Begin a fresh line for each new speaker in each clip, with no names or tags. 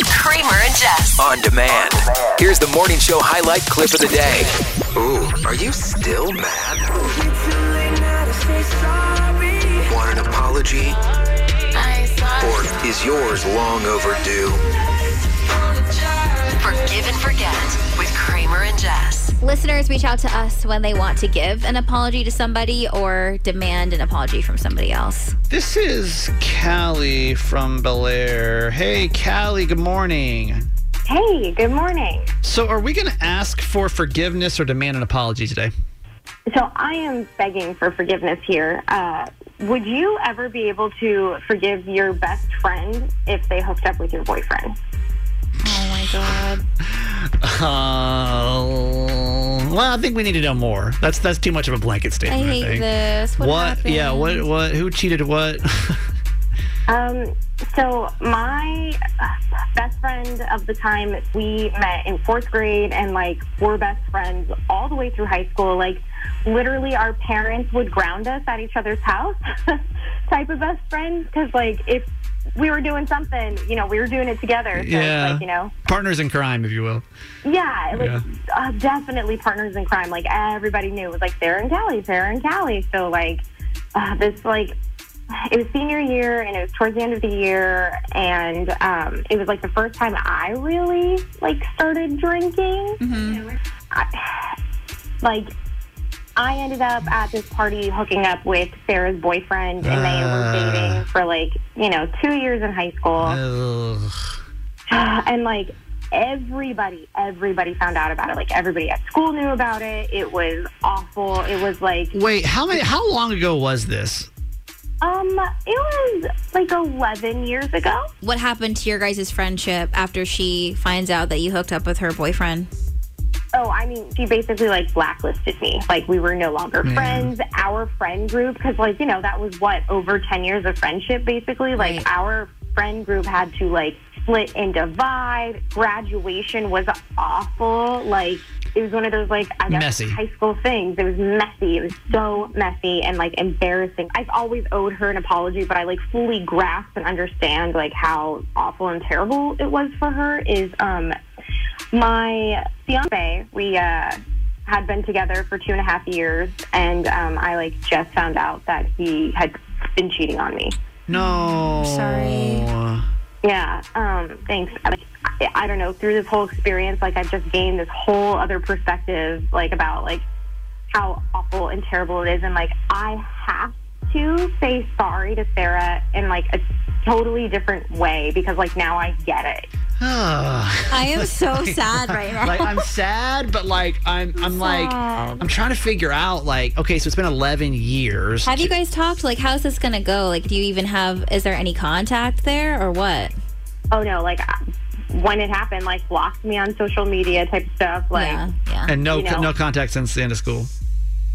Kramer and Jess.
On demand. Here's the morning show highlight clip of the day. Ooh, are you still mad? Want an apology? Or is yours long overdue?
Forgive and forget with Kramer and Jess.
Listeners reach out to us when they want to give an apology to somebody or demand an apology from somebody else.
This is Callie from Bel Air. Hey, Callie, good morning.
Hey, good morning.
So, are we going to ask for forgiveness or demand an apology today?
So I am begging for forgiveness here. Uh, would you ever be able to forgive your best friend if they hooked up with your boyfriend?
Oh my god.
Uh, well, I think we need to know more. That's that's too much of a blanket statement. I,
hate
think.
this. What,
What? Yeah. What? What? Who cheated? What?
Um, so my uh, best friend of the time, we met in fourth grade and like we're best friends all the way through high school. Like literally our parents would ground us at each other's house type of best friends. Cause like if we were doing something, you know, we were doing it together. So
yeah.
like, you know,
Partners in crime, if you will.
Yeah, like
Yeah.
Uh, definitely partners in crime. Like everybody knew it was like Sarah and Callie, Sarah and Callie. So like uh, this like it was senior year and it was towards the end of the year and um, it was like the first time I really like started drinking. I, like I ended up at this party hooking up with Sarah's boyfriend and they were
Ah.
dating for like you know two years in high school
Ugh.
and like everybody everybody found out about it like everybody at school knew about it it was awful it was like
Wait, how many? How long ago was this?
um it was like 11 years ago
What happened to your guys' friendship after she finds out that you hooked up with her boyfriend?
Oh i mean she basically like blacklisted me like we were no longer
Yeah.
friends our friend group because like you know that was what over 10 years of friendship basically like
Right.
our friend group had to like split and divide graduation was awful like it was one of those like I guess
Messy.
high school things. It was messy. It was so messy and like embarrassing. I've always owed her an apology, but I like fully grasp and understand like how awful and terrible it was for her. Is um my fiance? We uh had been together for two and a half years, and um, I like just found out that he had been cheating on me.
No.
Sorry.
Yeah, um, thanks. I, I, I don't know. Through this whole experience, like I've just gained this whole other perspective, like about like how awful and terrible it is, and like I have to say sorry to Sarah in like a totally different way because like now I get it.
I am so sad right now.
like I'm sad, but like I'm I'm like I'm trying to figure out like okay, so it's been 11 years.
Have you guys talked? Like, how's this gonna go? Like, do you even have? Is there any contact there, or what?
Oh no, like uh, when it happened, like blocked me on social media type stuff. Like
yeah, yeah.
and no
you know.
no contact since the end of school.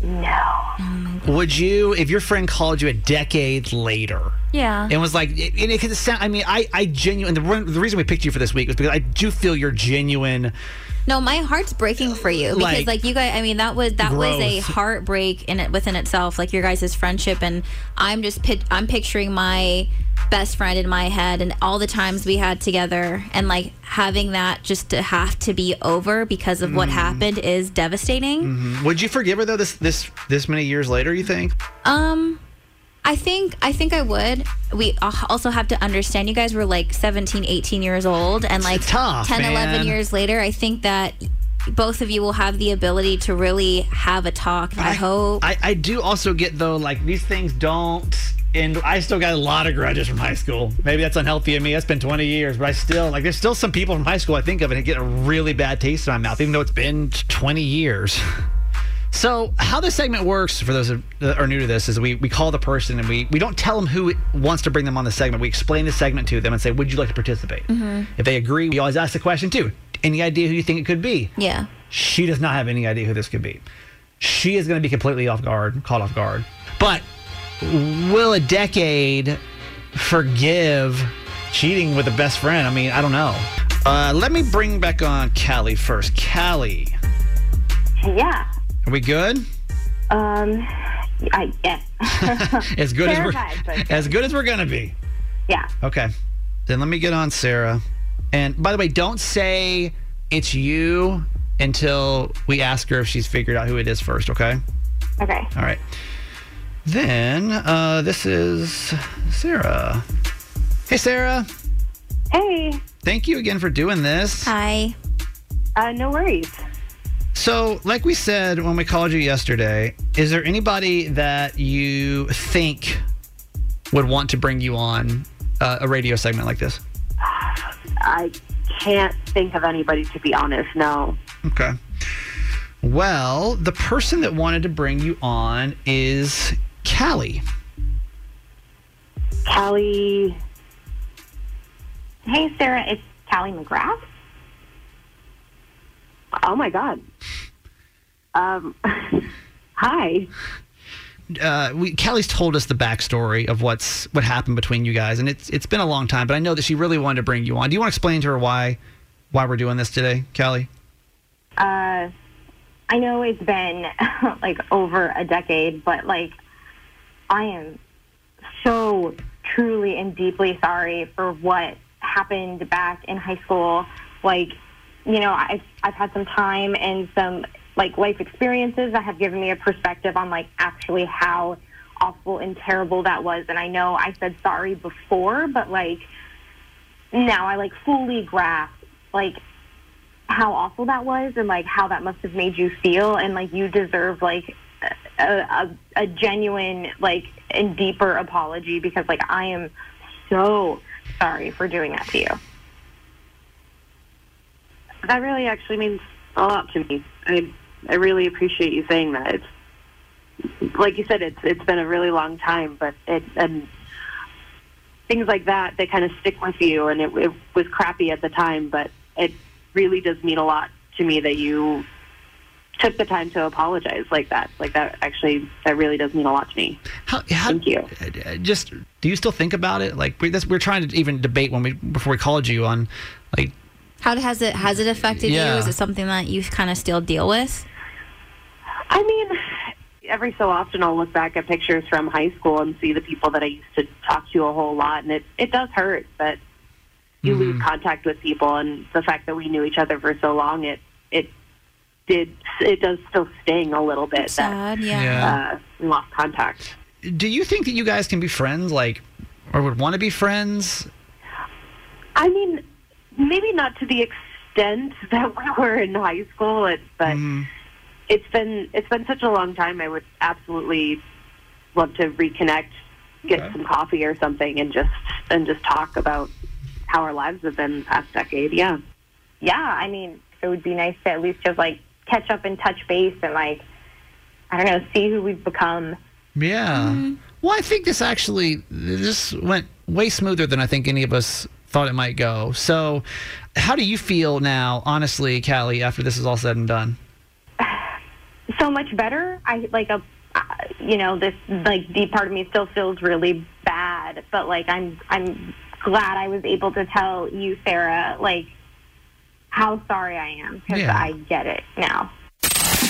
No.
Would you if your friend called you a decade later?
yeah.
and was like, and it could sound. I mean, I, I genuine. The, the reason we picked you for this week was because I do feel you're genuine.
No, my heart's breaking for you because,
Like,
like, you guys. I mean, that was that was a heartbreak in it within itself. Like your guys' friendship, and I'm just pit- I'm picturing my best friend in my head and all the times we had together, and like having that just to have to be over because of
Mm.
what happened is devastating.
Would you forgive her though? This this this many years later, you think?
Um, I think I think I would. We also have to understand you guys were like 17, 18 years old and like
tough,
10, 11 years later, I think that both of you will have the ability to really have a talk. I, hope.
I, I do also get though like these things don't. And I still got a lot of grudges from high school. Maybe that's unhealthy of me. It's been 20 years, but I still like. There's still some people from high school I think of and get a really bad taste in my mouth, even though it's been 20 years. So, how this segment works for those that are new to this is we, we call the person and we, we don't tell them who wants to bring them on the segment. We explain the segment to them and say, Would you like to participate? Mm-hmm. If they agree, we always ask the question too. Any idea who you think it could be?
Yeah.
She does not have any idea who this could be. She is going to be completely off guard, caught off guard. But will a decade forgive cheating with a best friend? I mean, I don't know. Uh, let me bring back on Callie first. Callie,
Yeah.
are we good?
Um. I yeah.
As good as we're as good as we're gonna be.
yeah.
Okay. Then let me get on Sarah. And by the way, don't say it's you until we ask her if she's figured out who it is first, okay?
Okay.
All right. Then uh, this is Sarah. Hey, Sarah.
Hey.
Thank you again for doing this.
Hi.
Uh, no worries.
So, like we said when we called you yesterday, is there anybody that you think would want to bring you on uh, a radio segment like this?
I can't think of anybody to be honest. No.
Okay. Well, the person that wanted to bring you on is Callie.
Callie.
Hey, Sarah. It's Callie McGrath.
Oh my God. Um. hi.
uh, we Callie's told us the backstory of what's what happened between you guys, and it's it's been a long time. But I know that she really wanted to bring you on. Do you want to explain to her why why we're doing this today, Callie?
Uh, I know it's been like over a decade, but like, I am so truly and deeply sorry for what happened back in high school. Like, you know, I've I've had some time and some like life experiences that have given me a perspective on like actually how awful and terrible that was. And I know I said sorry before, but like now I like fully grasp like how awful that was and like how that must have made you feel and like you deserve like a, a, genuine like and deeper apology because like I am so sorry for doing that to you.
That really actually means a lot to me. I I really appreciate you saying that. It's like you said, it's it's been a really long time, but it and things like that they kind of stick with you. And it, it was crappy at the time, but it really does mean a lot to me that you took the time to apologize like that. Like that actually that really does mean a lot to me.
How, how,
Thank you.
uh, Just do you still think about it? Like we, this, we're trying to even debate when we before we called you on like
How has it has it affected
Yeah.
you? Is it something that you kind of still deal with?
I mean, every so often I'll look back at pictures from high school and see the people that I used to talk to a whole lot, and it it does hurt but you lose contact with people, and the fact that we knew each other for so long, it it did it does still sting a little bit
Sad, yeah.
Yeah.
uh, lost contact.
do you think that you guys can be friends like or would want to be friends?
I mean, maybe not to the extent that we were in high school, it, but it's been it's been such a long time. I would absolutely love to reconnect, get
Okay.
some coffee or something, and just and just talk about how our lives have been the past decade. Yeah.
Yeah, I mean, it would be nice to at least just like catch up and touch base and like I don't know, see who we've become.
Yeah. Well, I think this actually this went way smoother than I think any of us thought it might go. So, how do you feel now, honestly, Callie, after this is all said and done?
so much better. I like a, uh, you know, this like deep part of me still feels really bad, but like I'm I'm glad I was able to tell you, Sarah, like how sorry I am because
Yeah.
I get it now.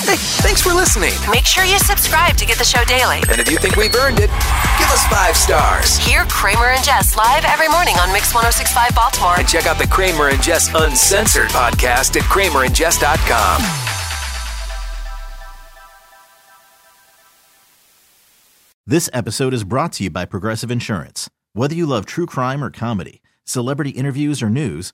Hey, thanks for listening.
Make sure you subscribe to get the show daily.
And if you think we've earned it, give us five stars.
Hear Kramer and Jess live every morning on Mix 1065 Baltimore.
And check out the Kramer and Jess Uncensored podcast at kramerandjess.com.
This episode is brought to you by Progressive Insurance. Whether you love true crime or comedy, celebrity interviews or news,